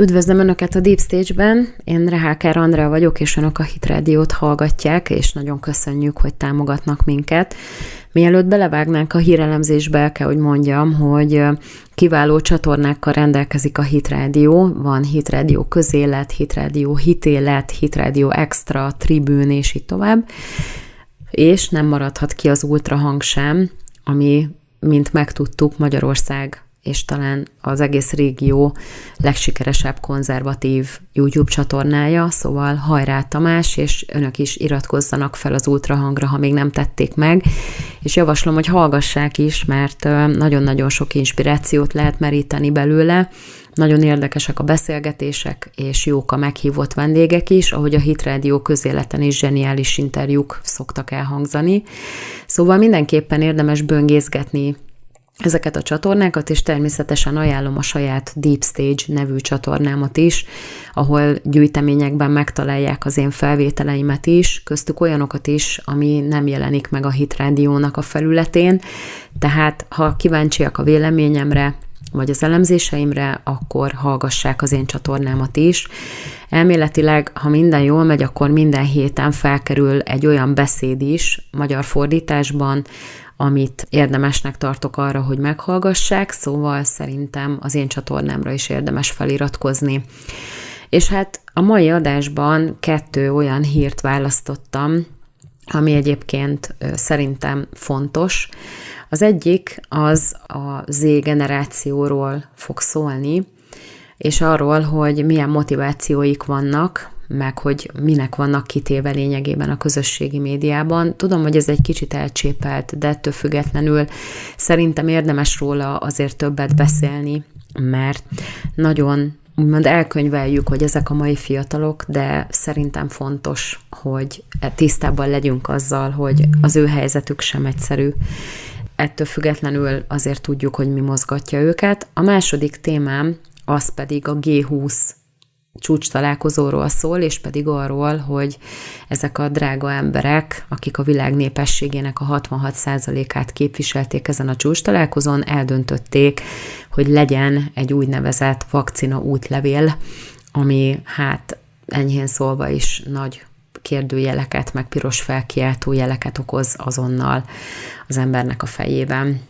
Üdvözlöm Önöket a Deep Stage-ben, én Reháker Andrea vagyok, és Önök a Hit Radio-t hallgatják, és nagyon köszönjük, hogy támogatnak minket. Mielőtt belevágnánk a hírelemzésbe, el kell, hogy mondjam, hogy kiváló csatornákkal rendelkezik a Hit Radio, van Hit Radio közélet, Hit Radio hitélet, Hit Radio extra, tribűn, és így tovább, és nem maradhat ki az ultrahang sem, ami, mint megtudtuk, Magyarország és talán az egész régió legsikeresebb konzervatív YouTube csatornája, szóval hajrá Tamás, és önök is iratkozzanak fel az ultrahangra, ha még nem tették meg, és javaslom, hogy hallgassák is, mert nagyon-nagyon sok inspirációt lehet meríteni belőle, nagyon érdekesek a beszélgetések, és jók a meghívott vendégek is, ahogy a Hit Radio közéleten is zseniális interjúk szoktak elhangzani. Szóval mindenképpen érdemes böngészgetni ezeket a csatornákat, és természetesen ajánlom a saját Deep Stage nevű csatornámat is, ahol gyűjteményekben megtalálják az én felvételeimet is, köztük olyanokat is, ami nem jelenik meg a Hit Rádiónak a felületén, tehát ha kíváncsiak a véleményemre, vagy az elemzéseimre, akkor hallgassák az én csatornámat is. Elméletileg, ha minden jól megy, akkor minden héten felkerül egy olyan beszéd is magyar fordításban, amit érdemesnek tartok arra, hogy meghallgassák, szóval szerintem az én csatornámra is érdemes feliratkozni. És hát a mai adásban kettő olyan hírt választottam, ami egyébként szerintem fontos. Az egyik az a Z generációról fog szólni, és arról, hogy milyen motivációik vannak, meg hogy minek vannak kitéve lényegében a közösségi médiában. Tudom, hogy ez egy kicsit elcsépelt, de ettől függetlenül szerintem érdemes róla azért többet beszélni, mert nagyon úgymond elkönyveljük, hogy ezek a mai fiatalok, de szerintem fontos, hogy tisztában legyünk azzal, hogy az ő helyzetük sem egyszerű. Ettől függetlenül azért tudjuk, hogy mi mozgatja őket. A második témám az pedig a G20 csúcs találkozóról szól, és pedig arról, hogy ezek a drága emberek, akik a világ népességének a 66%-át képviselték ezen a csúcs találkozón, eldöntötték, hogy legyen egy úgynevezett vakcina útlevél, ami hát enyhén szólva is nagy kérdőjeleket, meg piros felkiáltó jeleket okoz azonnal az embernek a fejében.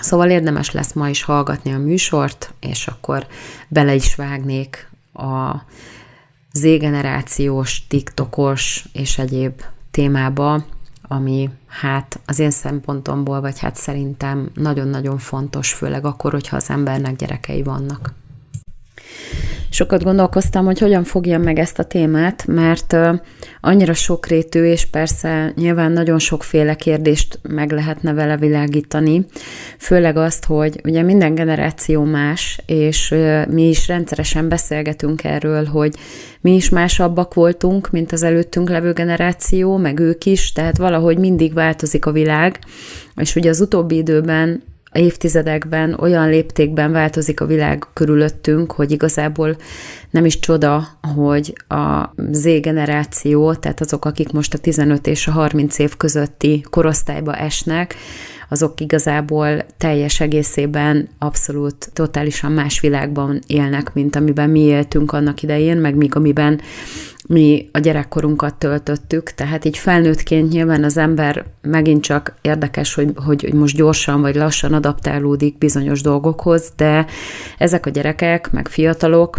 Szóval érdemes lesz ma is hallgatni a műsort, és akkor bele is vágnék a Z-generációs, TikTokos és egyéb témába, ami hát az én szempontomból, vagy hát szerintem nagyon-nagyon fontos, főleg akkor, hogyha az embernek gyerekei vannak. Sokat gondolkoztam, hogy hogyan fogjam meg ezt a témát, mert annyira sokrétű, és persze nyilván nagyon sokféle kérdést meg lehetne vele világítani, főleg azt, hogy ugye minden generáció más, és mi is rendszeresen beszélgetünk erről, hogy mi is másabbak voltunk, mint az előttünk levő generáció, meg ők is, tehát valahogy mindig változik a világ, és ugye az utóbbi időben évtizedekben olyan léptékben változik a világ körülöttünk, hogy igazából nem is csoda, hogy a Z generáció, tehát azok, akik most a 15 és a 30 év közötti korosztályba esnek, azok igazából teljes egészében abszolút totálisan más világban élnek, mint amiben mi éltünk annak idején, meg míg amiben mi a gyerekkorunkat töltöttük, tehát így felnőttként nyilván az ember megint csak érdekes, hogy, hogy most gyorsan vagy lassan adaptálódik bizonyos dolgokhoz, de ezek a gyerekek, meg fiatalok,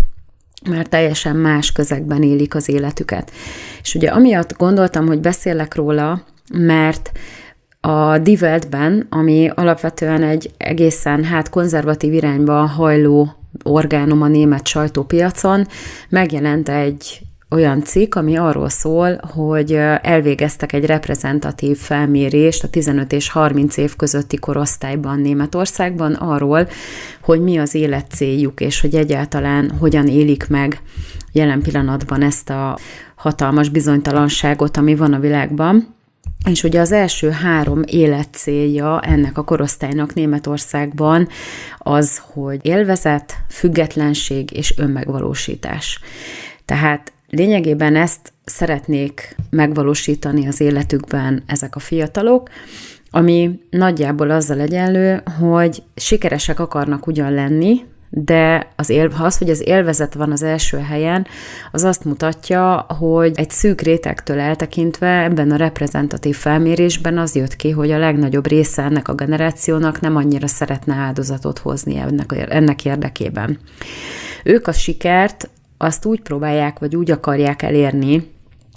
már teljesen más közegben élik az életüket. És ugye amiatt gondoltam, hogy beszélek róla, mert a Diveltben, ami alapvetően egy egészen hát konzervatív irányba hajló orgánum a német sajtópiacon, megjelent egy olyan cikk, ami arról szól, hogy elvégeztek egy reprezentatív felmérést a 15 és 30 év közötti korosztályban Németországban arról, hogy mi az élet céljuk, és hogy egyáltalán hogyan élik meg jelen pillanatban ezt a hatalmas bizonytalanságot, ami van a világban. És ugye az első három életcélja ennek a korosztálynak Németországban az, hogy élvezet, függetlenség és önmegvalósítás. Tehát Lényegében ezt szeretnék megvalósítani az életükben ezek a fiatalok, ami nagyjából azzal egyenlő, hogy sikeresek akarnak ugyan lenni, de az, él, az, hogy az élvezet van az első helyen, az azt mutatja, hogy egy szűk rétegtől eltekintve ebben a reprezentatív felmérésben az jött ki, hogy a legnagyobb része ennek a generációnak nem annyira szeretne áldozatot hozni ennek, ennek érdekében. Ők a sikert azt úgy próbálják, vagy úgy akarják elérni,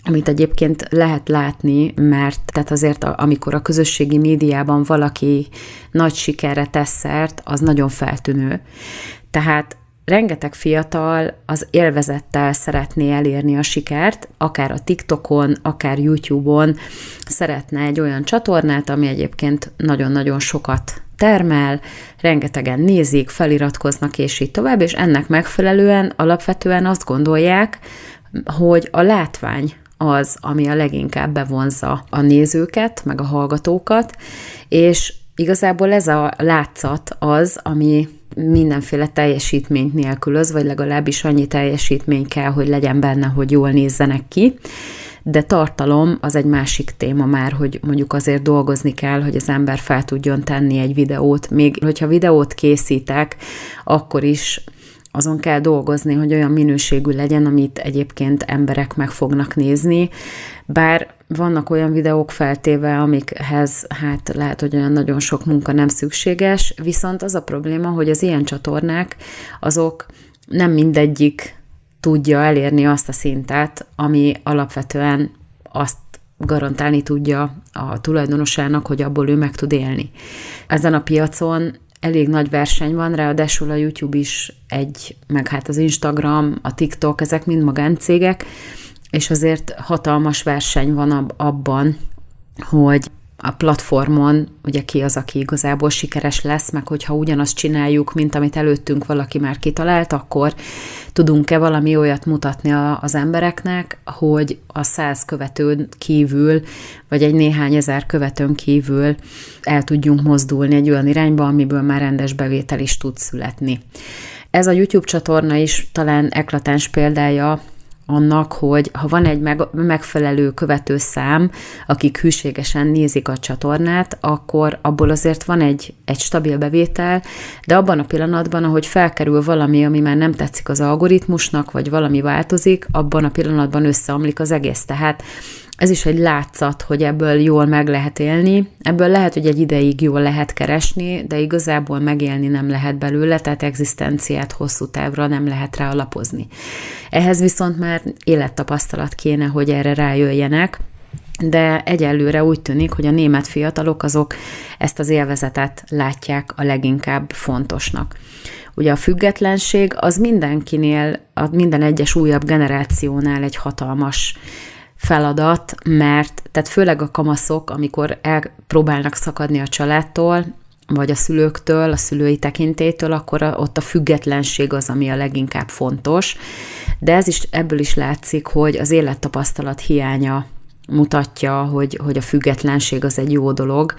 amit egyébként lehet látni, mert tehát azért amikor a közösségi médiában valaki nagy sikerre tesz szert, az nagyon feltűnő. Tehát rengeteg fiatal az élvezettel szeretné elérni a sikert, akár a TikTokon, akár YouTube-on szeretne egy olyan csatornát, ami egyébként nagyon-nagyon sokat termel, rengetegen nézik, feliratkoznak, és így tovább, és ennek megfelelően alapvetően azt gondolják, hogy a látvány az, ami a leginkább bevonza a nézőket, meg a hallgatókat, és igazából ez a látszat az, ami mindenféle teljesítményt nélkülöz, vagy legalábbis annyi teljesítmény kell, hogy legyen benne, hogy jól nézzenek ki. De tartalom az egy másik téma már, hogy mondjuk azért dolgozni kell, hogy az ember fel tudjon tenni egy videót. Még hogyha videót készítek, akkor is azon kell dolgozni, hogy olyan minőségű legyen, amit egyébként emberek meg fognak nézni, bár vannak olyan videók feltéve, amikhez hát lehet, hogy olyan nagyon sok munka nem szükséges, viszont az a probléma, hogy az ilyen csatornák, azok nem mindegyik tudja elérni azt a szintet, ami alapvetően azt garantálni tudja a tulajdonosának, hogy abból ő meg tud élni. Ezen a piacon elég nagy verseny van, ráadásul a YouTube is egy, meg hát az Instagram, a TikTok, ezek mind magáncégek, és azért hatalmas verseny van abban, hogy a platformon, ugye ki az, aki igazából sikeres lesz, meg hogyha ugyanazt csináljuk, mint amit előttünk valaki már kitalált, akkor tudunk-e valami olyat mutatni a, az embereknek, hogy a száz követőn kívül, vagy egy néhány ezer követőn kívül el tudjunk mozdulni egy olyan irányba, amiből már rendes bevétel is tud születni. Ez a YouTube csatorna is talán eklatáns példája annak, hogy ha van egy meg, megfelelő követő szám, akik hűségesen nézik a csatornát, akkor abból azért van egy, egy stabil bevétel, de abban a pillanatban, ahogy felkerül valami, ami már nem tetszik az algoritmusnak, vagy valami változik, abban a pillanatban összeomlik az egész. Tehát ez is egy látszat, hogy ebből jól meg lehet élni. Ebből lehet, hogy egy ideig jól lehet keresni, de igazából megélni nem lehet belőle, tehát egzisztenciát hosszú távra nem lehet rá alapozni. Ehhez viszont már élettapasztalat kéne, hogy erre rájöjjenek, de egyelőre úgy tűnik, hogy a német fiatalok azok ezt az élvezetet látják a leginkább fontosnak. Ugye a függetlenség az mindenkinél, a minden egyes újabb generációnál egy hatalmas feladat, mert tehát főleg a kamaszok, amikor elpróbálnak szakadni a családtól, vagy a szülőktől, a szülői tekintétől, akkor a, ott a függetlenség az, ami a leginkább fontos. De ez is, ebből is látszik, hogy az élettapasztalat hiánya mutatja, hogy, hogy a függetlenség az egy jó dolog.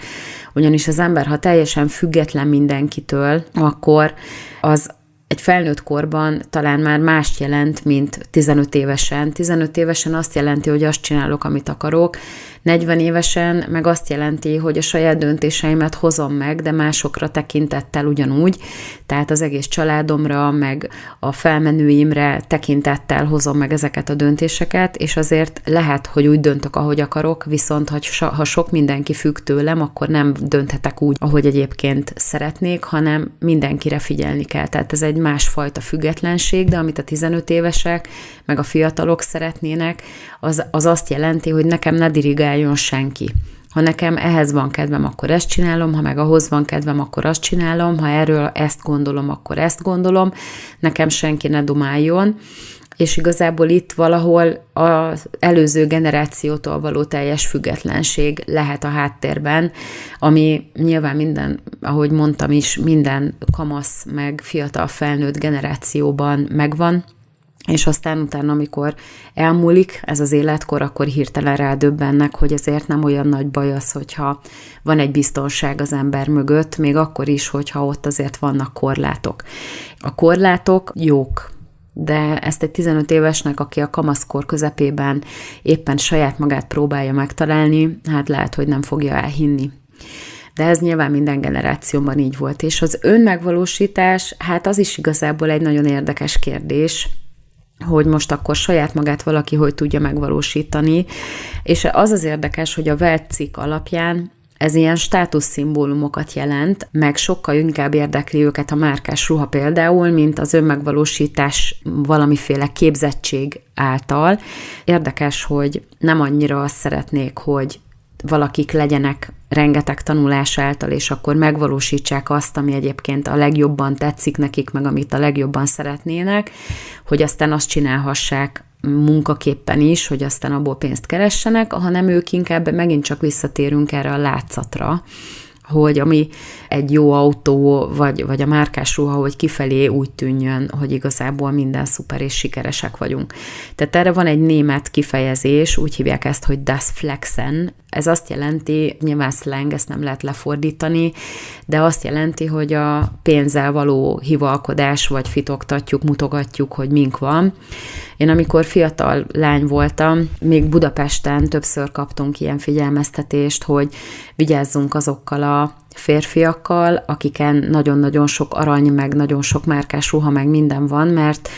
Ugyanis az ember, ha teljesen független mindenkitől, akkor az egy felnőtt korban talán már mást jelent, mint 15 évesen. 15 évesen azt jelenti, hogy azt csinálok, amit akarok, 40 évesen meg azt jelenti, hogy a saját döntéseimet hozom meg, de másokra tekintettel ugyanúgy, tehát az egész családomra, meg a felmenőimre tekintettel hozom meg ezeket a döntéseket, és azért lehet, hogy úgy döntök, ahogy akarok, viszont ha, sok mindenki függ tőlem, akkor nem dönthetek úgy, ahogy egyébként szeretnék, hanem mindenkire figyelni kell. Tehát ez egy másfajta függetlenség, de amit a 15 évesek, meg a fiatalok szeretnének, az, az azt jelenti, hogy nekem ne dirigáljon senki. Ha nekem ehhez van kedvem, akkor ezt csinálom, ha meg ahhoz van kedvem, akkor azt csinálom, ha erről ezt gondolom, akkor ezt gondolom, nekem senki ne dumáljon, és igazából itt valahol az előző generációtól való teljes függetlenség lehet a háttérben, ami nyilván minden, ahogy mondtam is, minden kamasz meg fiatal felnőtt generációban megvan, és aztán utána, amikor elmúlik ez az életkor, akkor hirtelen rádöbbennek, hogy ezért nem olyan nagy baj az, hogyha van egy biztonság az ember mögött, még akkor is, hogyha ott azért vannak korlátok. A korlátok jók, de ezt egy 15 évesnek, aki a kamaszkor közepében éppen saját magát próbálja megtalálni, hát lehet, hogy nem fogja elhinni. de ez nyilván minden generációban így volt. És az önmegvalósítás, hát az is igazából egy nagyon érdekes kérdés, hogy most akkor saját magát valaki hogy tudja megvalósítani, és az az érdekes, hogy a Welt alapján ez ilyen státuszszimbólumokat jelent, meg sokkal inkább érdekli őket a márkás ruha például, mint az önmegvalósítás valamiféle képzettség által. Érdekes, hogy nem annyira azt szeretnék, hogy valakik legyenek rengeteg tanulás által, és akkor megvalósítsák azt, ami egyébként a legjobban tetszik nekik, meg amit a legjobban szeretnének, hogy aztán azt csinálhassák munkaképpen is, hogy aztán abból pénzt keressenek, hanem ők inkább megint csak visszatérünk erre a látszatra, hogy ami egy jó autó, vagy, vagy a márkás ruha, hogy kifelé úgy tűnjön, hogy igazából minden szuper és sikeresek vagyunk. Tehát erre van egy német kifejezés, úgy hívják ezt, hogy das Flexen. Ez azt jelenti, nyilván slang, ezt nem lehet lefordítani, de azt jelenti, hogy a pénzzel való hivalkodás, vagy fitoktatjuk, mutogatjuk, hogy mink van. Én amikor fiatal lány voltam, még Budapesten többször kaptunk ilyen figyelmeztetést, hogy vigyázzunk azokkal a férfiakkal, akiken nagyon-nagyon sok arany, meg nagyon sok márkás ruha, meg minden van, mert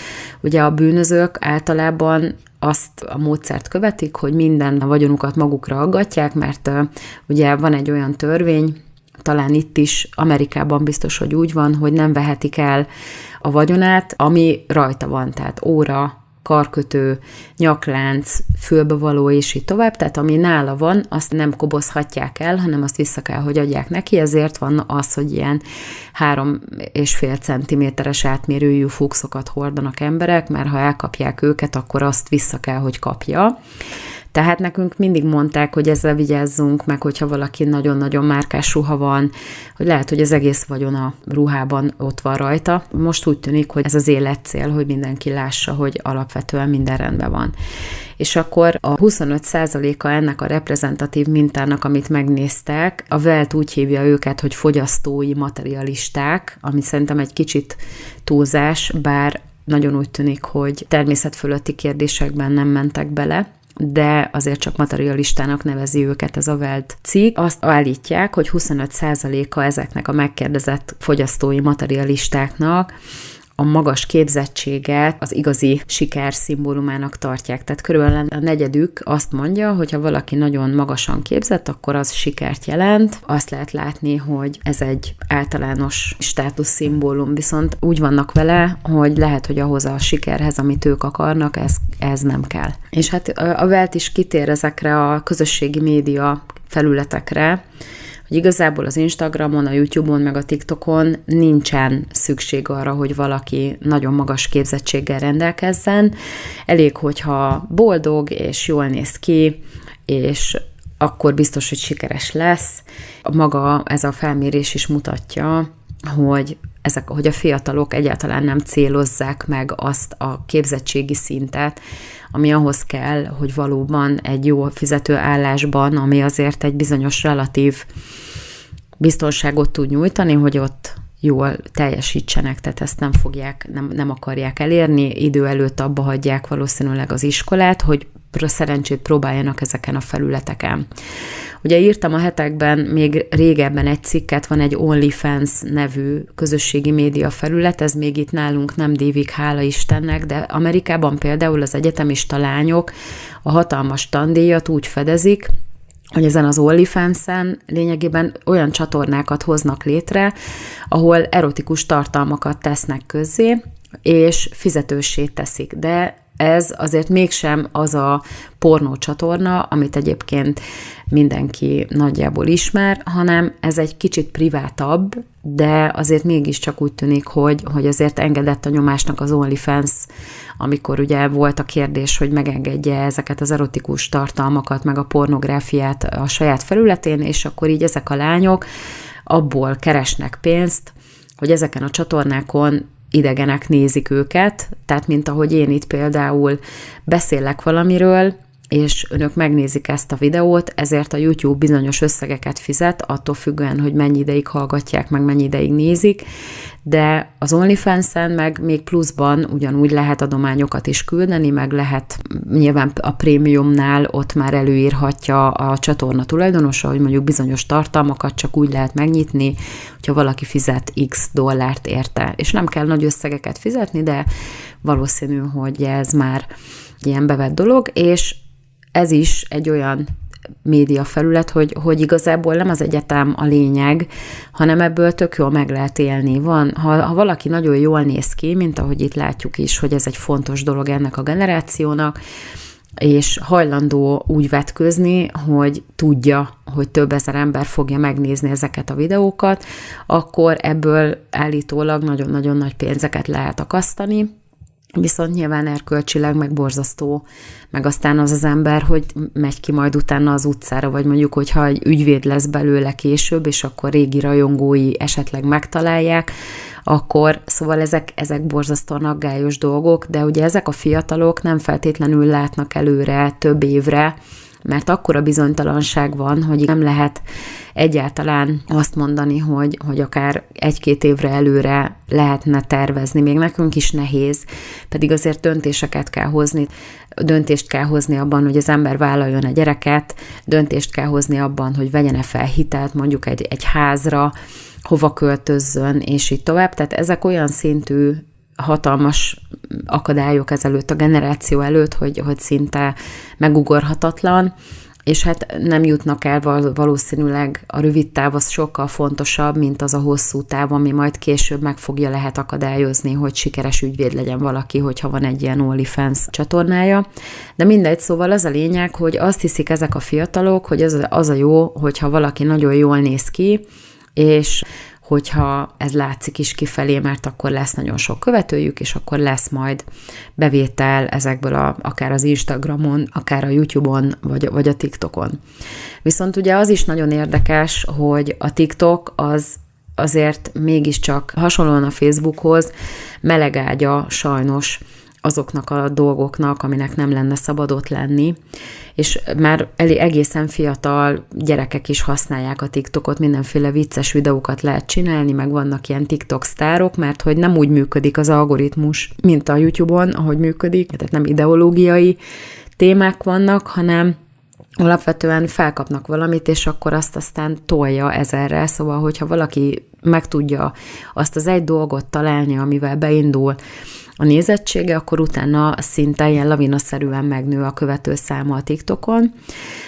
ugye a bűnözők általában azt a módszert követik, hogy minden a vagyonukat magukra aggatják, mert ugye van egy olyan törvény, talán itt is, Amerikában biztos, hogy úgy van, hogy nem vehetik el a vagyonát, ami rajta van, tehát óra, karkötő, nyaklánc, fülbevaló és így tovább, tehát ami nála van, azt nem kobozhatják el, hanem azt vissza kell, hogy adják neki, ezért van az, hogy ilyen három és fél centiméteres átmérőjű fuxokat hordanak emberek, mert ha elkapják őket, akkor azt vissza kell, hogy kapja. Tehát nekünk mindig mondták, hogy ezzel vigyázzunk, meg hogyha valaki nagyon-nagyon márkás ruha van, hogy lehet, hogy az egész vagyon a ruhában ott van rajta. Most úgy tűnik, hogy ez az életcél, hogy mindenki lássa, hogy alapvetően minden rendben van. És akkor a 25%-a ennek a reprezentatív mintának, amit megnéztek, a Welt úgy hívja őket, hogy fogyasztói materialisták, ami szerintem egy kicsit túlzás, bár nagyon úgy tűnik, hogy természet fölötti kérdésekben nem mentek bele, de azért csak materialistának nevezi őket ez a Welt cikk. Azt állítják, hogy 25%-a ezeknek a megkérdezett fogyasztói materialistáknak a magas képzettséget az igazi siker szimbólumának tartják. Tehát körülbelül a negyedük azt mondja, hogy ha valaki nagyon magasan képzett, akkor az sikert jelent. Azt lehet látni, hogy ez egy általános státuszszimbólum, viszont úgy vannak vele, hogy lehet, hogy ahhoz a sikerhez, amit ők akarnak, ez, ez nem kell. És hát a Welt is kitér ezekre a közösségi média felületekre, hogy igazából az Instagramon, a YouTube-on, meg a TikTokon nincsen szükség arra, hogy valaki nagyon magas képzettséggel rendelkezzen. Elég, hogyha boldog és jól néz ki, és akkor biztos, hogy sikeres lesz. Maga ez a felmérés is mutatja, hogy ezek, hogy a fiatalok egyáltalán nem célozzák meg azt a képzettségi szintet, ami ahhoz kell, hogy valóban egy jó fizető állásban, ami azért egy bizonyos relatív biztonságot tud nyújtani, hogy ott jól teljesítsenek, tehát ezt nem fogják, nem, nem akarják elérni, idő előtt abba hagyják valószínűleg az iskolát, hogy szerencsét próbáljanak ezeken a felületeken. Ugye írtam a hetekben még régebben egy cikket, van egy OnlyFans nevű közösségi média felület, ez még itt nálunk nem dévik, hála Istennek, de Amerikában például az egyetemista lányok a hatalmas tandíjat úgy fedezik, hogy ezen az OnlyFans-en lényegében olyan csatornákat hoznak létre, ahol erotikus tartalmakat tesznek közzé, és fizetősé teszik. De ez azért mégsem az a pornó csatorna, amit egyébként mindenki nagyjából ismer, hanem ez egy kicsit privátabb, de azért mégiscsak úgy tűnik, hogy, hogy azért engedett a nyomásnak az OnlyFans, amikor ugye volt a kérdés, hogy megengedje ezeket az erotikus tartalmakat, meg a pornográfiát a saját felületén, és akkor így ezek a lányok abból keresnek pénzt, hogy ezeken a csatornákon idegenek nézik őket, tehát mint ahogy én itt például beszélek valamiről, és önök megnézik ezt a videót, ezért a YouTube bizonyos összegeket fizet, attól függően, hogy mennyi ideig hallgatják, meg mennyi ideig nézik, de az OnlyFans-en meg még pluszban ugyanúgy lehet adományokat is küldeni, meg lehet nyilván a prémiumnál ott már előírhatja a csatorna tulajdonosa, hogy mondjuk bizonyos tartalmakat csak úgy lehet megnyitni, hogyha valaki fizet x dollárt érte. És nem kell nagy összegeket fizetni, de valószínű, hogy ez már ilyen bevett dolog, és ez is egy olyan média felület, hogy, hogy igazából nem az egyetem a lényeg, hanem ebből tök jól meg lehet élni. Van, ha, ha valaki nagyon jól néz ki, mint ahogy itt látjuk is, hogy ez egy fontos dolog ennek a generációnak, és hajlandó úgy vetközni, hogy tudja, hogy több ezer ember fogja megnézni ezeket a videókat, akkor ebből állítólag nagyon-nagyon nagy pénzeket lehet akasztani, Viszont nyilván erkölcsileg meg borzasztó, meg aztán az az ember, hogy megy ki majd utána az utcára, vagy mondjuk, hogyha egy ügyvéd lesz belőle később, és akkor régi rajongói esetleg megtalálják, akkor szóval ezek, ezek borzasztóan aggályos dolgok, de ugye ezek a fiatalok nem feltétlenül látnak előre több évre, mert akkora bizonytalanság van, hogy nem lehet egyáltalán azt mondani, hogy, hogy akár egy-két évre előre lehetne tervezni. Még nekünk is nehéz, pedig azért döntéseket kell hozni. Döntést kell hozni abban, hogy az ember vállaljon egy gyereket, döntést kell hozni abban, hogy vegyene fel hitelt mondjuk egy, egy házra, hova költözzön, és így tovább. Tehát ezek olyan szintű hatalmas akadályok ezelőtt, a generáció előtt, hogy, hogy szinte megugorhatatlan, és hát nem jutnak el valószínűleg a rövid táv az sokkal fontosabb, mint az a hosszú táv, ami majd később meg fogja lehet akadályozni, hogy sikeres ügyvéd legyen valaki, hogyha van egy ilyen OnlyFans csatornája. De mindegy, szóval az a lényeg, hogy azt hiszik ezek a fiatalok, hogy az, az a jó, hogyha valaki nagyon jól néz ki, és hogyha ez látszik is kifelé, mert akkor lesz nagyon sok követőjük, és akkor lesz majd bevétel ezekből a, akár az Instagramon, akár a YouTube-on, vagy, vagy a TikTokon. Viszont ugye az is nagyon érdekes, hogy a TikTok az azért mégiscsak hasonlóan a Facebookhoz melegágya sajnos azoknak a dolgoknak, aminek nem lenne szabad ott lenni, és már egészen fiatal gyerekek is használják a TikTokot, mindenféle vicces videókat lehet csinálni, meg vannak ilyen TikTok sztárok, mert hogy nem úgy működik az algoritmus, mint a YouTube-on, ahogy működik, tehát nem ideológiai témák vannak, hanem alapvetően felkapnak valamit, és akkor azt aztán tolja ezerre. Szóval, hogyha valaki meg tudja azt az egy dolgot találni, amivel beindul, a nézettsége, akkor utána szinte ilyen lavinaszerűen megnő a követő száma a TikTokon.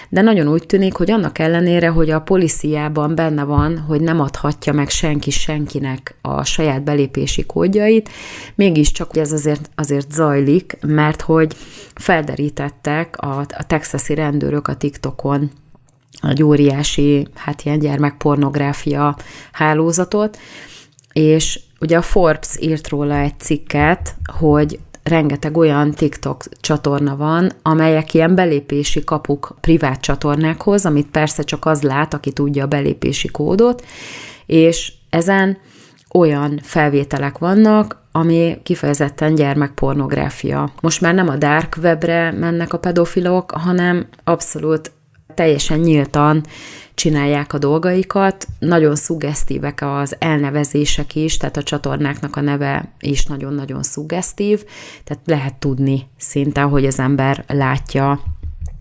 De nagyon úgy tűnik, hogy annak ellenére, hogy a policiában benne van, hogy nem adhatja meg senki senkinek a saját belépési kódjait, mégiscsak ez azért, azért zajlik, mert hogy felderítettek a, a texasi rendőrök a TikTokon egy óriási, hát ilyen gyermekpornográfia hálózatot, és ugye a Forbes írt róla egy cikket, hogy rengeteg olyan TikTok csatorna van, amelyek ilyen belépési kapuk privát csatornákhoz, amit persze csak az lát, aki tudja a belépési kódot, és ezen olyan felvételek vannak, ami kifejezetten gyermekpornográfia. Most már nem a dark webre mennek a pedofilok, hanem abszolút teljesen nyíltan csinálják a dolgaikat, nagyon szuggesztívek az elnevezések is, tehát a csatornáknak a neve is nagyon-nagyon szuggesztív, tehát lehet tudni szinte, hogy az ember látja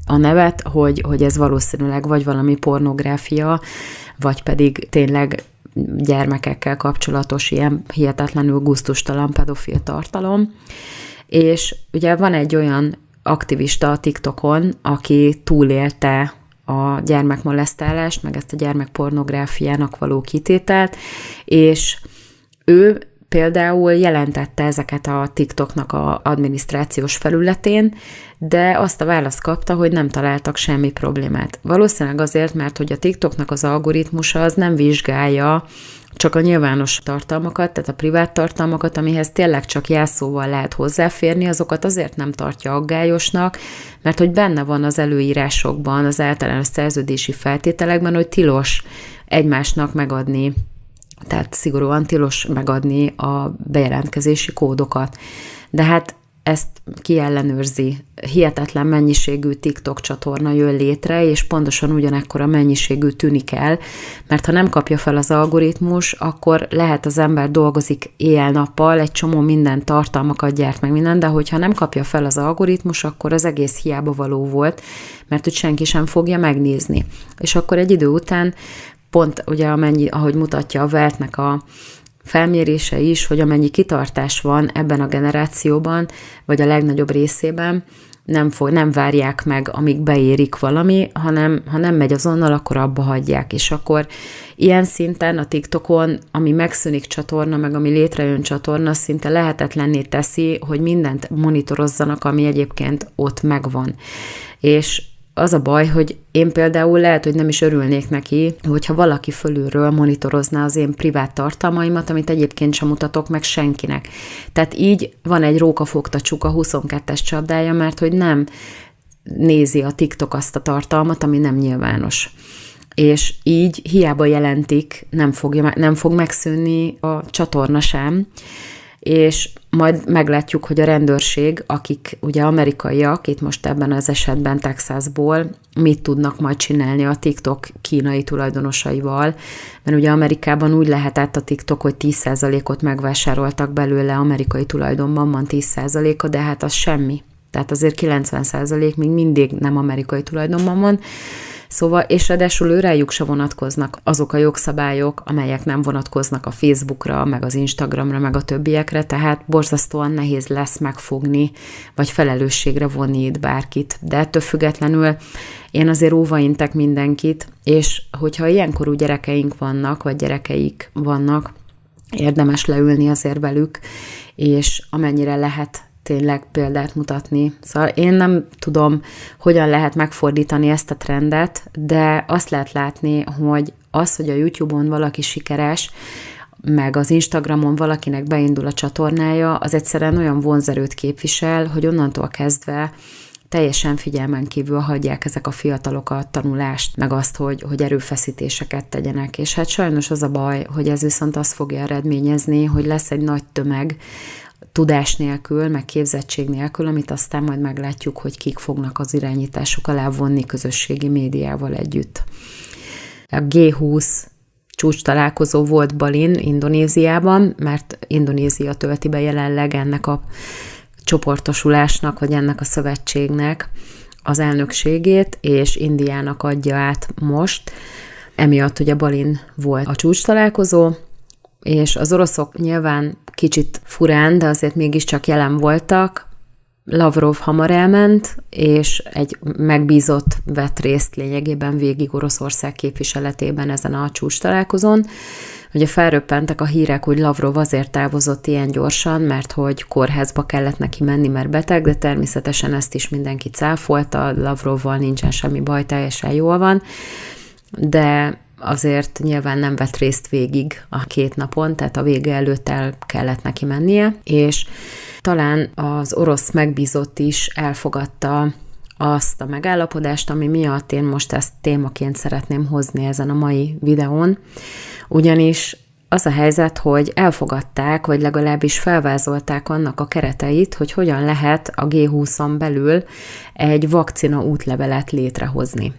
a nevet, hogy, hogy ez valószínűleg vagy valami pornográfia, vagy pedig tényleg gyermekekkel kapcsolatos ilyen hihetetlenül guztustalan pedofil tartalom. És ugye van egy olyan aktivista a TikTokon, aki túlélte a gyermekmolesztálást, meg ezt a gyermekpornográfiának való kitételt, és ő például jelentette ezeket a TikToknak a adminisztrációs felületén, de azt a választ kapta, hogy nem találtak semmi problémát. Valószínűleg azért, mert hogy a TikToknak az algoritmusa az nem vizsgálja csak a nyilvános tartalmakat, tehát a privát tartalmakat, amihez tényleg csak jelszóval lehet hozzáférni, azokat azért nem tartja aggályosnak, mert hogy benne van az előírásokban, az általános szerződési feltételekben, hogy tilos egymásnak megadni, tehát szigorúan tilos megadni a bejelentkezési kódokat. De hát ezt kiellenőrzi. Hihetetlen mennyiségű TikTok csatorna jön létre, és pontosan ugyanekkor a mennyiségű tűnik el, mert ha nem kapja fel az algoritmus, akkor lehet az ember dolgozik éjjel-nappal, egy csomó minden tartalmakat gyárt meg minden, de hogyha nem kapja fel az algoritmus, akkor az egész hiába való volt, mert hogy senki sem fogja megnézni. És akkor egy idő után pont ugye amennyi, ahogy mutatja a Vertnek a felmérése is, hogy amennyi kitartás van ebben a generációban, vagy a legnagyobb részében, nem, fog, nem várják meg, amíg beérik valami, hanem ha nem megy azonnal, akkor abba hagyják. És akkor ilyen szinten a TikTokon, ami megszűnik csatorna, meg ami létrejön csatorna, szinte lehetetlenné teszi, hogy mindent monitorozzanak, ami egyébként ott megvan. És az a baj, hogy én például lehet, hogy nem is örülnék neki, hogyha valaki fölülről monitorozná az én privát tartalmaimat, amit egyébként sem mutatok meg senkinek. Tehát így van egy rókafogta csuka 22-es csapdája, mert hogy nem nézi a TikTok azt a tartalmat, ami nem nyilvános. És így hiába jelentik, nem, fogja, nem fog megszűnni a csatorna sem, és majd meglátjuk, hogy a rendőrség, akik ugye amerikaiak, itt most ebben az esetben Texasból, mit tudnak majd csinálni a TikTok kínai tulajdonosaival, mert ugye Amerikában úgy lehetett a TikTok, hogy 10%-ot megvásároltak belőle, amerikai tulajdonban van 10%-a, de hát az semmi. Tehát azért 90% még mindig nem amerikai tulajdonban van, Szóval, és ráadásul őrájuk se vonatkoznak azok a jogszabályok, amelyek nem vonatkoznak a Facebookra, meg az Instagramra, meg a többiekre, tehát borzasztóan nehéz lesz megfogni, vagy felelősségre vonni itt bárkit. De ettől függetlenül én azért óvaintek mindenkit, és hogyha ilyenkorú gyerekeink vannak, vagy gyerekeik vannak, érdemes leülni azért velük, és amennyire lehet tényleg példát mutatni. Szóval én nem tudom, hogyan lehet megfordítani ezt a trendet, de azt lehet látni, hogy az, hogy a YouTube-on valaki sikeres, meg az Instagramon valakinek beindul a csatornája, az egyszerűen olyan vonzerőt képvisel, hogy onnantól kezdve teljesen figyelmen kívül hagyják ezek a fiatalok a tanulást, meg azt, hogy, hogy erőfeszítéseket tegyenek. És hát sajnos az a baj, hogy ez viszont azt fogja eredményezni, hogy lesz egy nagy tömeg, tudás nélkül, meg képzettség nélkül, amit aztán majd meglátjuk, hogy kik fognak az irányításuk alá vonni közösségi médiával együtt. A G20 csúcs találkozó volt Balin, Indonéziában, mert Indonézia tölti be jelenleg ennek a csoportosulásnak, vagy ennek a szövetségnek az elnökségét, és Indiának adja át most. Emiatt ugye Balin volt a csúcs találkozó, és az oroszok nyilván kicsit furán, de azért mégiscsak jelen voltak. Lavrov hamar elment, és egy megbízott vett részt lényegében végig Oroszország képviseletében ezen a csúcs találkozón. Ugye felröppentek a hírek, hogy Lavrov azért távozott ilyen gyorsan, mert hogy kórházba kellett neki menni, mert beteg, de természetesen ezt is mindenki cáfolta, Lavrovval nincsen semmi baj, teljesen jól van. De azért nyilván nem vett részt végig a két napon, tehát a vége előtt el kellett neki mennie, és talán az orosz megbízott is elfogadta azt a megállapodást, ami miatt én most ezt témaként szeretném hozni ezen a mai videón, ugyanis az a helyzet, hogy elfogadták, vagy legalábbis felvázolták annak a kereteit, hogy hogyan lehet a G20-on belül egy vakcina útlevelet létrehozni.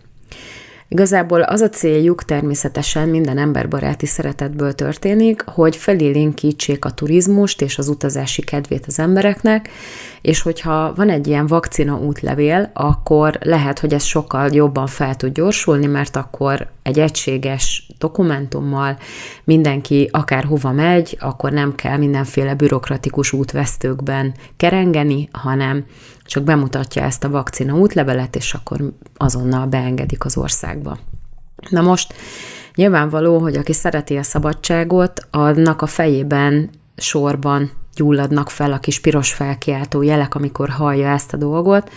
Igazából az a céljuk természetesen minden emberbaráti szeretetből történik, hogy felélénkítsék a turizmust és az utazási kedvét az embereknek, és hogyha van egy ilyen vakcina útlevél, akkor lehet, hogy ez sokkal jobban fel tud gyorsulni, mert akkor egy egységes dokumentummal mindenki akár hova megy, akkor nem kell mindenféle bürokratikus útvesztőkben kerengeni, hanem csak bemutatja ezt a vakcina útlevelet, és akkor azonnal beengedik az országba. Na most nyilvánvaló, hogy aki szereti a szabadságot, annak a fejében sorban gyulladnak fel a kis piros felkiáltó jelek, amikor hallja ezt a dolgot,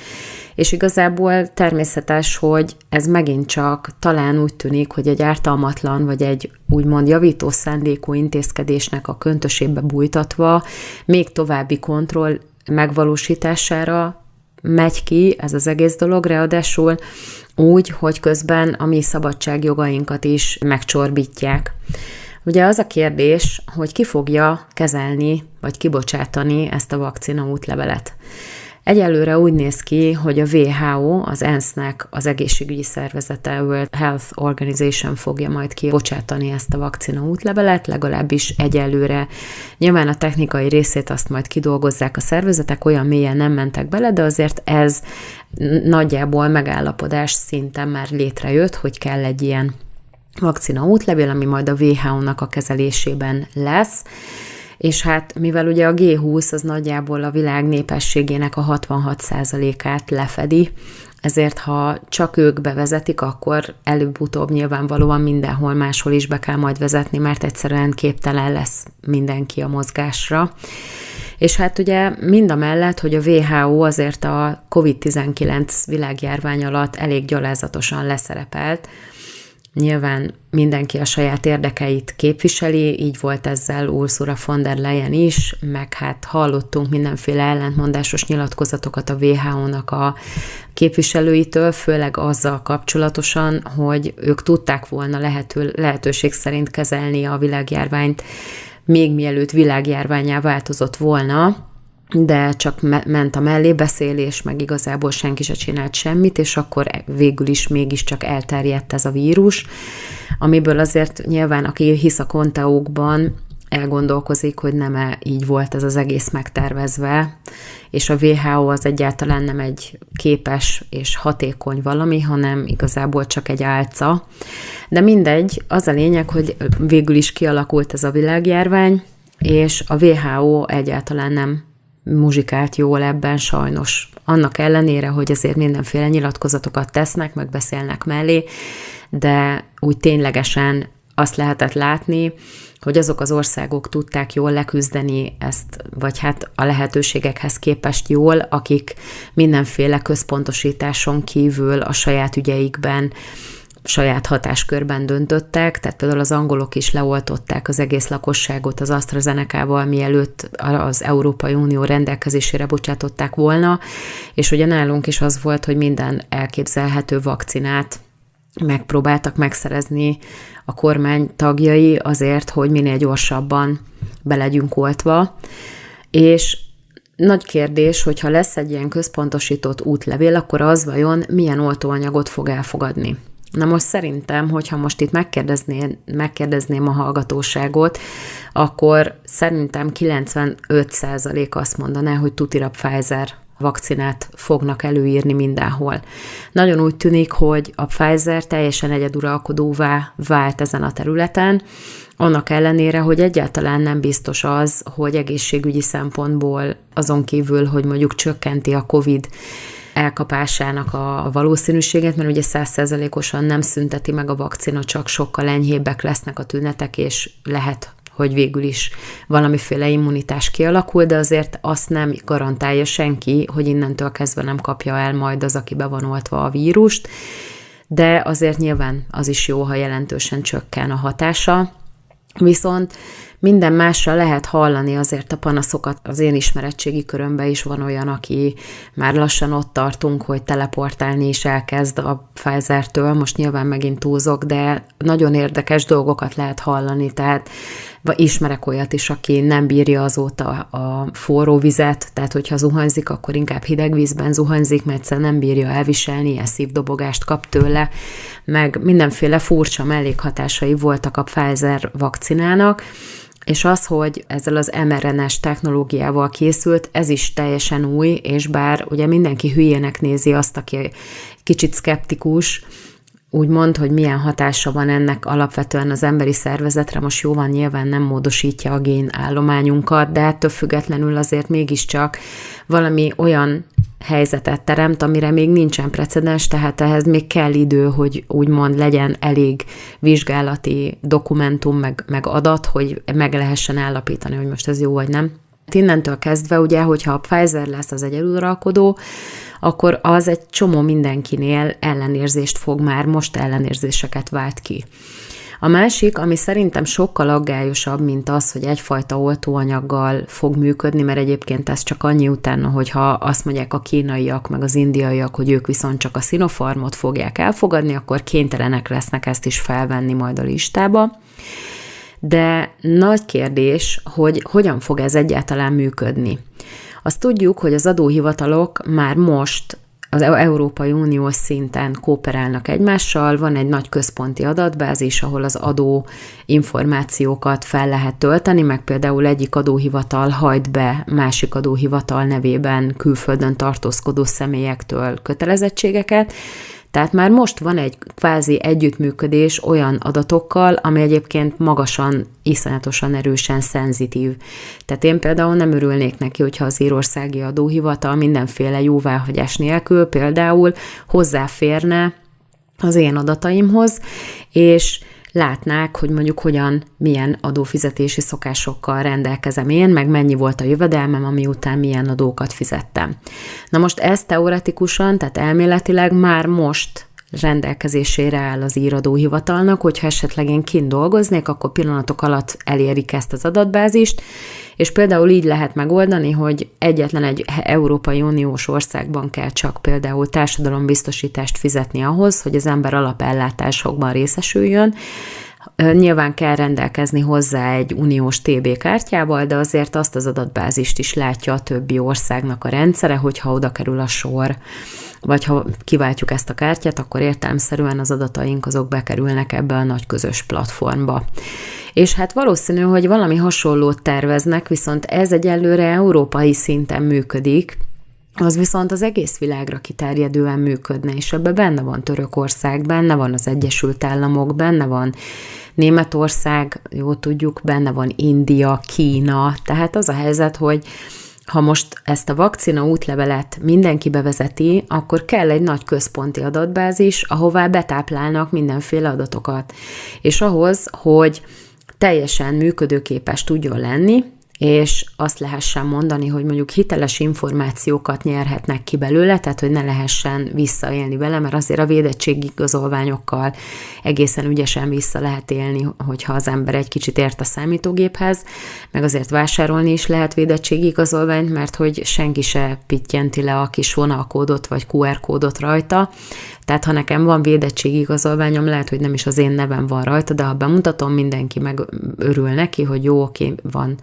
és igazából természetes, hogy ez megint csak talán úgy tűnik, hogy egy ártalmatlan, vagy egy úgymond javító szándékú intézkedésnek a köntösébe bújtatva még további kontroll megvalósítására megy ki ez az egész dolog, ráadásul úgy, hogy közben a mi szabadságjogainkat is megcsorbítják. Ugye az a kérdés, hogy ki fogja kezelni, vagy kibocsátani ezt a vakcina útlevelet. Egyelőre úgy néz ki, hogy a WHO, az ENSZ-nek az egészségügyi szervezete, World Health Organization fogja majd kibocsátani ezt a vakcina útlevelet, legalábbis egyelőre. Nyilván a technikai részét azt majd kidolgozzák a szervezetek, olyan mélyen nem mentek bele, de azért ez nagyjából megállapodás szinten már létrejött, hogy kell egy ilyen vakcina útlevél, ami majd a WHO-nak a kezelésében lesz és hát mivel ugye a G20 az nagyjából a világ népességének a 66%-át lefedi, ezért ha csak ők bevezetik, akkor előbb-utóbb nyilvánvalóan mindenhol máshol is be kell majd vezetni, mert egyszerűen képtelen lesz mindenki a mozgásra. És hát ugye mind a mellett, hogy a WHO azért a COVID-19 világjárvány alatt elég gyalázatosan leszerepelt, Nyilván mindenki a saját érdekeit képviseli, így volt ezzel Ursula von der Leyen is, meg hát hallottunk mindenféle ellentmondásos nyilatkozatokat a WHO-nak a képviselőitől, főleg azzal kapcsolatosan, hogy ők tudták volna lehető, lehetőség szerint kezelni a világjárványt, még mielőtt világjárványá változott volna, de csak me- ment a mellébeszélés, meg igazából senki se csinált semmit, és akkor végül is mégiscsak elterjedt ez a vírus, amiből azért nyilván, aki hisz a konteókban, elgondolkozik, hogy nem -e így volt ez az egész megtervezve, és a WHO az egyáltalán nem egy képes és hatékony valami, hanem igazából csak egy álca. De mindegy, az a lényeg, hogy végül is kialakult ez a világjárvány, és a WHO egyáltalán nem muzsikált jól ebben sajnos. Annak ellenére, hogy azért mindenféle nyilatkozatokat tesznek, meg beszélnek mellé, de úgy ténylegesen azt lehetett látni, hogy azok az országok tudták jól leküzdeni ezt, vagy hát a lehetőségekhez képest jól, akik mindenféle központosításon kívül a saját ügyeikben saját hatáskörben döntöttek, tehát például az angolok is leoltották az egész lakosságot az AstraZeneca-val, mielőtt az Európai Unió rendelkezésére bocsátották volna, és ugye nálunk is az volt, hogy minden elképzelhető vakcinát megpróbáltak megszerezni a kormány tagjai azért, hogy minél gyorsabban be legyünk oltva, és nagy kérdés, hogyha lesz egy ilyen központosított útlevél, akkor az vajon milyen oltóanyagot fog elfogadni. Na most szerintem, hogyha most itt megkérdezném, megkérdezném a hallgatóságot, akkor szerintem 95% azt mondaná, hogy tutira Pfizer vakcinát fognak előírni mindenhol. Nagyon úgy tűnik, hogy a Pfizer teljesen egyeduralkodóvá vált ezen a területen, annak ellenére, hogy egyáltalán nem biztos az, hogy egészségügyi szempontból azon kívül, hogy mondjuk csökkenti a COVID elkapásának a valószínűséget, mert ugye százszerzelékosan nem szünteti meg a vakcina, csak sokkal enyhébbek lesznek a tünetek, és lehet hogy végül is valamiféle immunitás kialakul, de azért azt nem garantálja senki, hogy innentől kezdve nem kapja el majd az, aki be van oltva a vírust, de azért nyilván az is jó, ha jelentősen csökken a hatása. Viszont minden másra lehet hallani azért a panaszokat. Az én ismeretségi körömben is van olyan, aki már lassan ott tartunk, hogy teleportálni is elkezd a Pfizer-től. Most nyilván megint túlzok, de nagyon érdekes dolgokat lehet hallani, tehát vagy ismerek olyat is, aki nem bírja azóta a forró vizet, tehát hogyha zuhanyzik, akkor inkább hideg vízben zuhanyzik, mert egyszerűen nem bírja elviselni, ilyen szívdobogást kap tőle, meg mindenféle furcsa mellékhatásai voltak a Pfizer vakcinának, és az, hogy ezzel az mRNA-s technológiával készült, ez is teljesen új, és bár ugye mindenki hülyének nézi azt, aki kicsit szkeptikus, úgy mond, hogy milyen hatása van ennek alapvetően az emberi szervezetre, most jó van, nyilván nem módosítja a génállományunkat, de ettől függetlenül azért mégiscsak valami olyan helyzetet teremt, amire még nincsen precedens, tehát ehhez még kell idő, hogy úgymond legyen elég vizsgálati dokumentum, meg, meg adat, hogy meg lehessen állapítani, hogy most ez jó vagy nem. Innentől kezdve ugye, hogyha a Pfizer lesz az egyeduralkodó, akkor az egy csomó mindenkinél ellenérzést fog már, most ellenérzéseket vált ki. A másik, ami szerintem sokkal aggályosabb, mint az, hogy egyfajta oltóanyaggal fog működni, mert egyébként ez csak annyi utána, hogyha azt mondják a kínaiak, meg az indiaiak, hogy ők viszont csak a szinofarmot fogják elfogadni, akkor kénytelenek lesznek ezt is felvenni majd a listába. De nagy kérdés, hogy hogyan fog ez egyáltalán működni. Azt tudjuk, hogy az adóhivatalok már most az Európai Uniós szinten kooperálnak egymással, van egy nagy központi adatbázis, ahol az adó információkat fel lehet tölteni, meg például egyik adóhivatal hajt be másik adóhivatal nevében külföldön tartózkodó személyektől kötelezettségeket, tehát már most van egy kvázi együttműködés olyan adatokkal, ami egyébként magasan, iszonyatosan erősen szenzitív. Tehát én például nem örülnék neki, hogyha az írországi adóhivatal mindenféle jóváhagyás nélkül például hozzáférne az én adataimhoz, és látnák, hogy mondjuk hogyan, milyen adófizetési szokásokkal rendelkezem én, meg mennyi volt a jövedelmem, ami után milyen adókat fizettem. Na most ez teoretikusan, tehát elméletileg már most rendelkezésére áll az íradóhivatalnak, hogyha esetleg én kint dolgoznék, akkor pillanatok alatt elérik ezt az adatbázist, és például így lehet megoldani, hogy egyetlen egy Európai Uniós országban kell csak például társadalombiztosítást fizetni ahhoz, hogy az ember alapellátásokban részesüljön, Nyilván kell rendelkezni hozzá egy uniós TB kártyával, de azért azt az adatbázist is látja a többi országnak a rendszere, hogyha oda kerül a sor vagy ha kiváltjuk ezt a kártyát, akkor értelmszerűen az adataink azok bekerülnek ebbe a nagy közös platformba. És hát valószínű, hogy valami hasonlót terveznek, viszont ez egyelőre európai szinten működik, az viszont az egész világra kiterjedően működne, és ebben benne van Törökország, benne van az Egyesült Államok, benne van Németország, jó tudjuk, benne van India, Kína, tehát az a helyzet, hogy ha most ezt a vakcina útlevelet mindenki bevezeti, akkor kell egy nagy központi adatbázis, ahová betáplálnak mindenféle adatokat. És ahhoz, hogy teljesen működőképes tudjon lenni, és azt lehessen mondani, hogy mondjuk hiteles információkat nyerhetnek ki belőle, tehát hogy ne lehessen visszaélni vele, mert azért a védettségigazolványokkal egészen ügyesen vissza lehet élni, hogyha az ember egy kicsit ért a számítógéphez, meg azért vásárolni is lehet védettségigazolványt, mert hogy senki se pittyenti le a kis vonalkódot vagy QR kódot rajta, tehát ha nekem van védettségigazolványom, lehet, hogy nem is az én nevem van rajta, de ha bemutatom, mindenki meg örül neki, hogy jó, oké, van,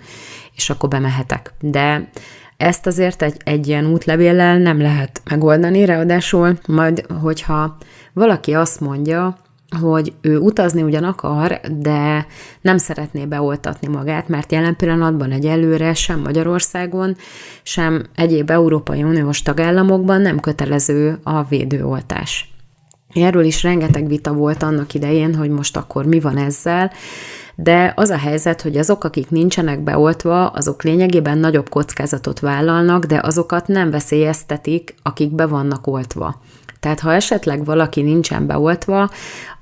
és akkor bemehetek. De ezt azért egy, egy ilyen útlevéllel nem lehet megoldani, ráadásul majd, hogyha valaki azt mondja, hogy ő utazni ugyan akar, de nem szeretné beoltatni magát, mert jelen pillanatban egyelőre sem Magyarországon, sem egyéb Európai Uniós tagállamokban nem kötelező a védőoltás. Erről is rengeteg vita volt annak idején, hogy most akkor mi van ezzel, de az a helyzet, hogy azok, akik nincsenek beoltva, azok lényegében nagyobb kockázatot vállalnak, de azokat nem veszélyeztetik, akik be vannak oltva. Tehát ha esetleg valaki nincsen beoltva,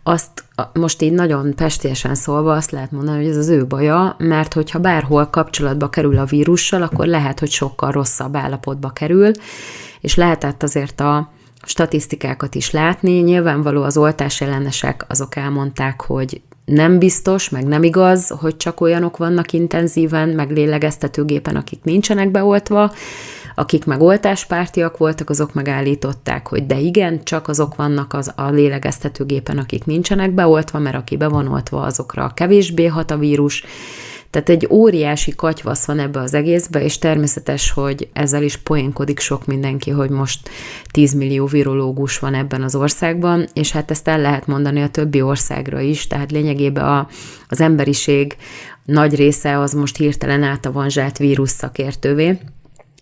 azt most így nagyon pestésen szólva azt lehet mondani, hogy ez az ő baja, mert hogyha bárhol kapcsolatba kerül a vírussal, akkor lehet, hogy sokkal rosszabb állapotba kerül, és lehetett azért a statisztikákat is látni. Nyilvánvaló az oltás ellenesek azok elmondták, hogy nem biztos, meg nem igaz, hogy csak olyanok vannak intenzíven, meg lélegeztetőgépen, akik nincsenek beoltva, akik meg oltáspártiak voltak, azok megállították, hogy de igen, csak azok vannak az a lélegeztetőgépen, akik nincsenek beoltva, mert aki be van oltva, azokra kevésbé hat a vírus, tehát egy óriási katyvasz van ebbe az egészbe, és természetes, hogy ezzel is poénkodik sok mindenki, hogy most 10 millió virológus van ebben az országban, és hát ezt el lehet mondani a többi országra is, tehát lényegében a, az emberiség nagy része az most hirtelen átavanzsált vírus szakértővé,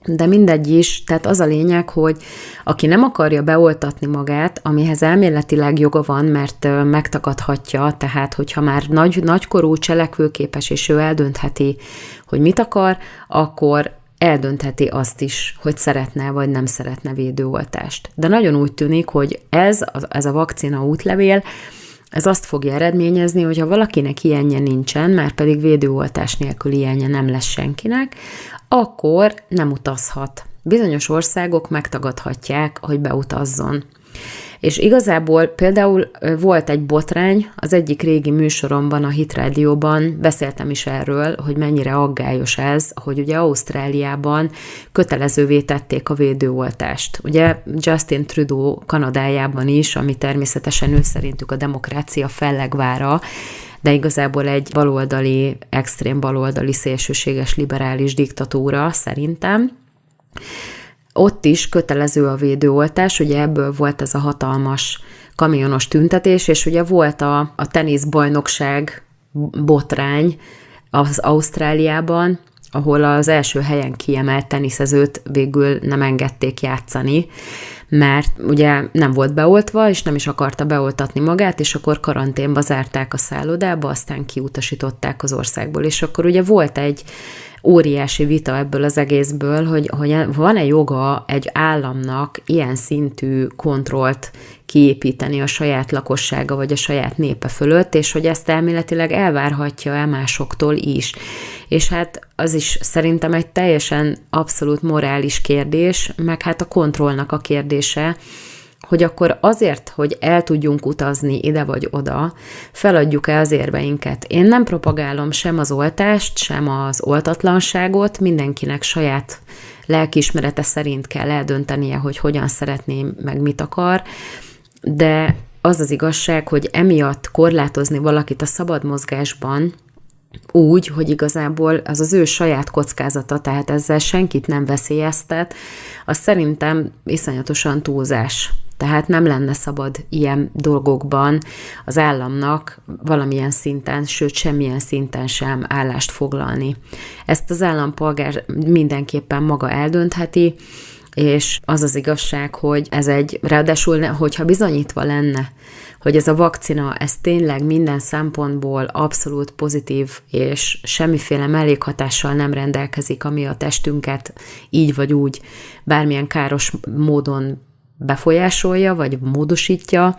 de mindegy is, tehát az a lényeg, hogy aki nem akarja beoltatni magát, amihez elméletileg joga van, mert megtakadhatja, tehát hogyha már nagy, nagykorú, cselekvőképes, és ő eldöntheti, hogy mit akar, akkor eldöntheti azt is, hogy szeretne vagy nem szeretne védőoltást. De nagyon úgy tűnik, hogy ez, ez a vakcina útlevél, ez azt fogja eredményezni, hogy ha valakinek ilyenje nincsen, már pedig védőoltás nélkül ilyenje nem lesz senkinek, akkor nem utazhat. Bizonyos országok megtagadhatják, hogy beutazzon. És igazából például volt egy botrány, az egyik régi műsoromban, a Hit Radio-ban beszéltem is erről, hogy mennyire aggályos ez, hogy ugye Ausztráliában kötelezővé tették a védőoltást. Ugye Justin Trudeau Kanadájában is, ami természetesen ő szerintük a demokrácia fellegvára, de igazából egy baloldali, extrém baloldali, szélsőséges liberális diktatúra szerintem, Ott is kötelező a védőoltás, ugye ebből volt ez a hatalmas kamionos tüntetés, és ugye volt a, a teniszbajnokság botrány az Ausztráliában, ahol az első helyen kiemelt teniszezőt végül nem engedték játszani, mert ugye nem volt beoltva, és nem is akarta beoltatni magát, és akkor karanténba zárták a szállodába, aztán kiutasították az országból. És akkor ugye volt egy óriási vita ebből az egészből, hogy, hogy van-e joga egy államnak ilyen szintű kontrollt kiépíteni a saját lakossága vagy a saját népe fölött, és hogy ezt elméletileg elvárhatja-e másoktól is. És hát az is szerintem egy teljesen abszolút morális kérdés, meg hát a kontrollnak a kérdése, hogy akkor azért, hogy el tudjunk utazni ide vagy oda, feladjuk-e az érveinket. Én nem propagálom sem az oltást, sem az oltatlanságot, mindenkinek saját lelkiismerete szerint kell eldöntenie, hogy hogyan szeretné, meg mit akar, de az az igazság, hogy emiatt korlátozni valakit a szabad mozgásban, úgy, hogy igazából az az ő saját kockázata, tehát ezzel senkit nem veszélyeztet, az szerintem iszonyatosan túlzás. Tehát nem lenne szabad ilyen dolgokban az államnak valamilyen szinten, sőt semmilyen szinten sem állást foglalni. Ezt az állampolgár mindenképpen maga eldöntheti, és az az igazság, hogy ez egy, ráadásul, hogyha bizonyítva lenne, hogy ez a vakcina, ez tényleg minden szempontból abszolút pozitív, és semmiféle mellékhatással nem rendelkezik, ami a testünket így vagy úgy bármilyen káros módon befolyásolja, vagy módosítja,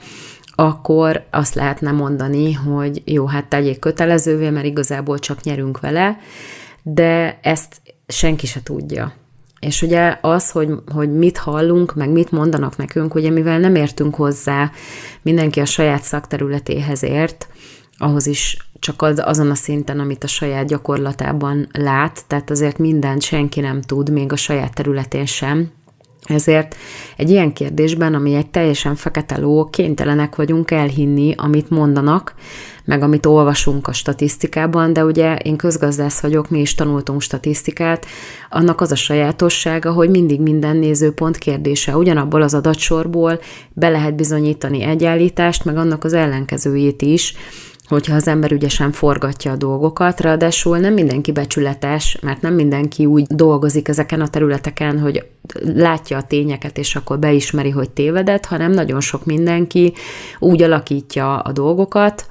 akkor azt lehetne mondani, hogy jó, hát tegyék kötelezővé, mert igazából csak nyerünk vele, de ezt senki se tudja. És ugye az, hogy, hogy mit hallunk, meg mit mondanak nekünk, ugye mivel nem értünk hozzá, mindenki a saját szakterületéhez ért, ahhoz is csak az, azon a szinten, amit a saját gyakorlatában lát, tehát azért mindent senki nem tud, még a saját területén sem, ezért egy ilyen kérdésben, ami egy teljesen fekete ló, kénytelenek vagyunk elhinni, amit mondanak, meg amit olvasunk a statisztikában, de ugye én közgazdász vagyok, mi is tanultunk statisztikát, annak az a sajátossága, hogy mindig minden nézőpont kérdése. Ugyanabból az adatsorból be lehet bizonyítani egyállítást, meg annak az ellenkezőjét is, hogyha az ember ügyesen forgatja a dolgokat, ráadásul nem mindenki becsületes, mert nem mindenki úgy dolgozik ezeken a területeken, hogy látja a tényeket, és akkor beismeri, hogy tévedett, hanem nagyon sok mindenki úgy alakítja a dolgokat,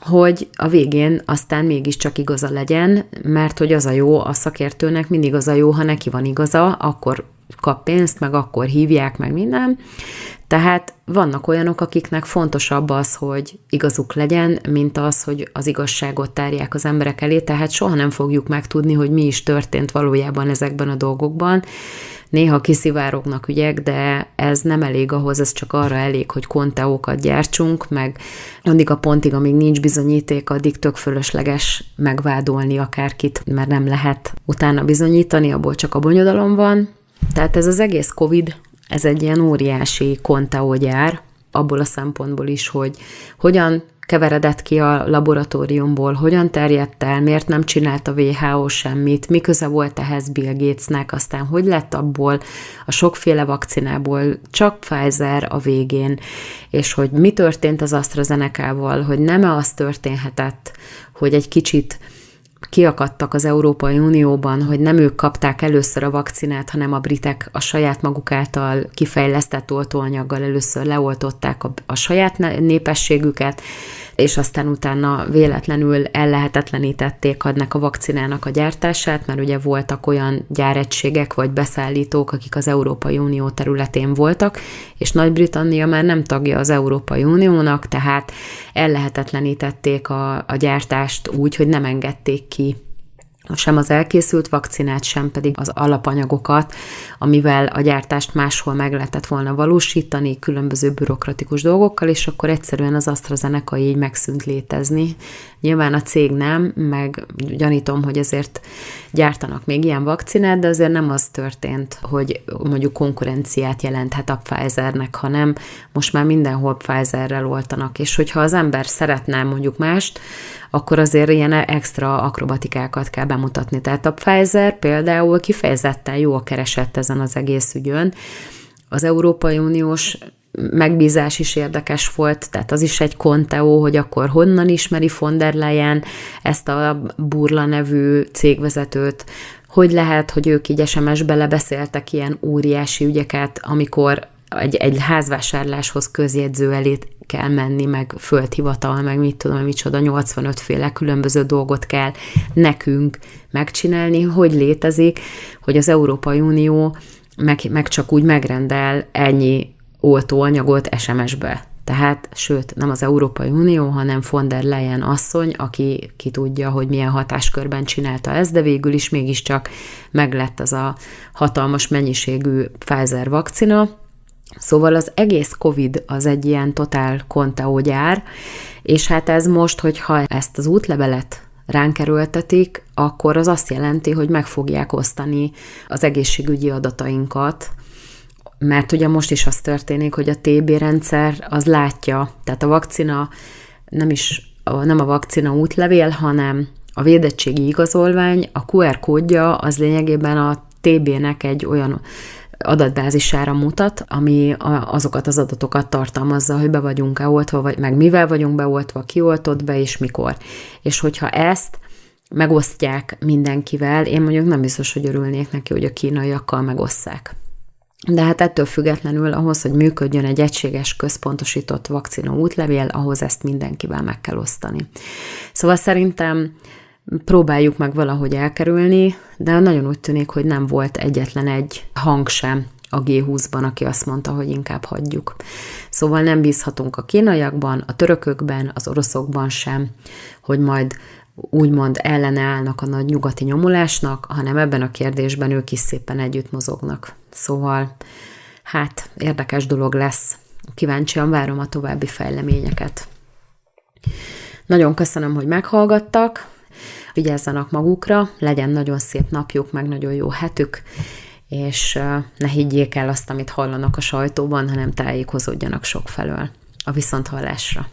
hogy a végén aztán mégiscsak igaza legyen, mert hogy az a jó a szakértőnek, mindig az a jó, ha neki van igaza, akkor kap pénzt, meg akkor hívják, meg minden. Tehát vannak olyanok, akiknek fontosabb az, hogy igazuk legyen, mint az, hogy az igazságot tárják az emberek elé, tehát soha nem fogjuk megtudni, hogy mi is történt valójában ezekben a dolgokban. Néha kiszivárognak ügyek, de ez nem elég ahhoz, ez csak arra elég, hogy konteókat gyártsunk, meg addig a pontig, amíg nincs bizonyíték, addig tök fölösleges megvádolni akárkit, mert nem lehet utána bizonyítani, abból csak a bonyodalom van. Tehát ez az egész COVID ez egy ilyen óriási konteógyár, abból a szempontból is, hogy hogyan keveredett ki a laboratóriumból, hogyan terjedt el, miért nem csinált a WHO semmit, mi köze volt ehhez Bill Gatesnek, aztán hogy lett abból a sokféle vakcinából csak Pfizer a végén, és hogy mi történt az AstraZeneca-val, hogy nem-e az történhetett, hogy egy kicsit kiakadtak az Európai Unióban, hogy nem ők kapták először a vakcinát, hanem a britek a saját maguk által kifejlesztett oltóanyaggal először leoltották a, a saját népességüket, és aztán utána véletlenül ellehetetlenítették adnak a vakcinának a gyártását, mert ugye voltak olyan gyáregységek vagy beszállítók, akik az Európai Unió területén voltak, és Nagy-Britannia már nem tagja az Európai Uniónak, tehát ellehetetlenítették a, a gyártást úgy, hogy nem engedték ki sem az elkészült vakcinát, sem pedig az alapanyagokat, amivel a gyártást máshol meg lehetett volna valósítani, különböző bürokratikus dolgokkal, és akkor egyszerűen az AstraZeneca így megszűnt létezni. Nyilván a cég nem, meg gyanítom, hogy ezért gyártanak még ilyen vakcinát, de azért nem az történt, hogy mondjuk konkurenciát jelenthet a Pfizernek, hanem most már mindenhol Pfizerrel oltanak, és hogyha az ember szeretne mondjuk mást, akkor azért ilyen extra akrobatikákat kell bemutatni. Tehát a Pfizer például kifejezetten jól keresett ezen az egész ügyön. Az Európai Uniós megbízás is érdekes volt, tehát az is egy konteó, hogy akkor honnan ismeri von der Leyen ezt a Burla nevű cégvezetőt, hogy lehet, hogy ők így SMS-be lebeszéltek ilyen óriási ügyeket, amikor egy, egy házvásárláshoz közjegyző elé kell menni, meg földhivatal, meg mit tudom, micsoda, 85 féle különböző dolgot kell nekünk megcsinálni, hogy létezik, hogy az Európai Unió meg, meg csak úgy megrendel ennyi oltóanyagot SMS-be. Tehát, sőt, nem az Európai Unió, hanem von der Leyen asszony, aki ki tudja, hogy milyen hatáskörben csinálta ezt, de végül is mégiscsak meglett az a hatalmas mennyiségű Pfizer vakcina, Szóval az egész COVID az egy ilyen totál konteógyár, és hát ez most, hogyha ezt az útlevelet ránk erőltetik, akkor az azt jelenti, hogy meg fogják osztani az egészségügyi adatainkat, mert ugye most is az történik, hogy a TB rendszer az látja, tehát a vakcina nem is nem a vakcina útlevél, hanem a védettségi igazolvány, a QR kódja az lényegében a TB-nek egy olyan adatbázisára mutat, ami azokat az adatokat tartalmazza, hogy be vagyunk-e oltva, vagy meg mivel vagyunk beoltva, ki oltott be, és mikor. És hogyha ezt megosztják mindenkivel, én mondjuk nem biztos, hogy örülnék neki, hogy a kínaiakkal megosszák. De hát ettől függetlenül ahhoz, hogy működjön egy egységes, központosított vakcina útlevél, ahhoz ezt mindenkivel meg kell osztani. Szóval szerintem próbáljuk meg valahogy elkerülni, de nagyon úgy tűnik, hogy nem volt egyetlen egy hang sem a G20-ban, aki azt mondta, hogy inkább hagyjuk. Szóval nem bízhatunk a kínaiakban, a törökökben, az oroszokban sem, hogy majd úgymond ellene állnak a nagy nyugati nyomulásnak, hanem ebben a kérdésben ők is szépen együtt mozognak. Szóval, hát érdekes dolog lesz. Kíváncsian várom a további fejleményeket. Nagyon köszönöm, hogy meghallgattak, vigyázzanak magukra, legyen nagyon szép napjuk, meg nagyon jó hetük, és ne higgyék el azt, amit hallanak a sajtóban, hanem tájékozódjanak sok felől. A viszonthallásra!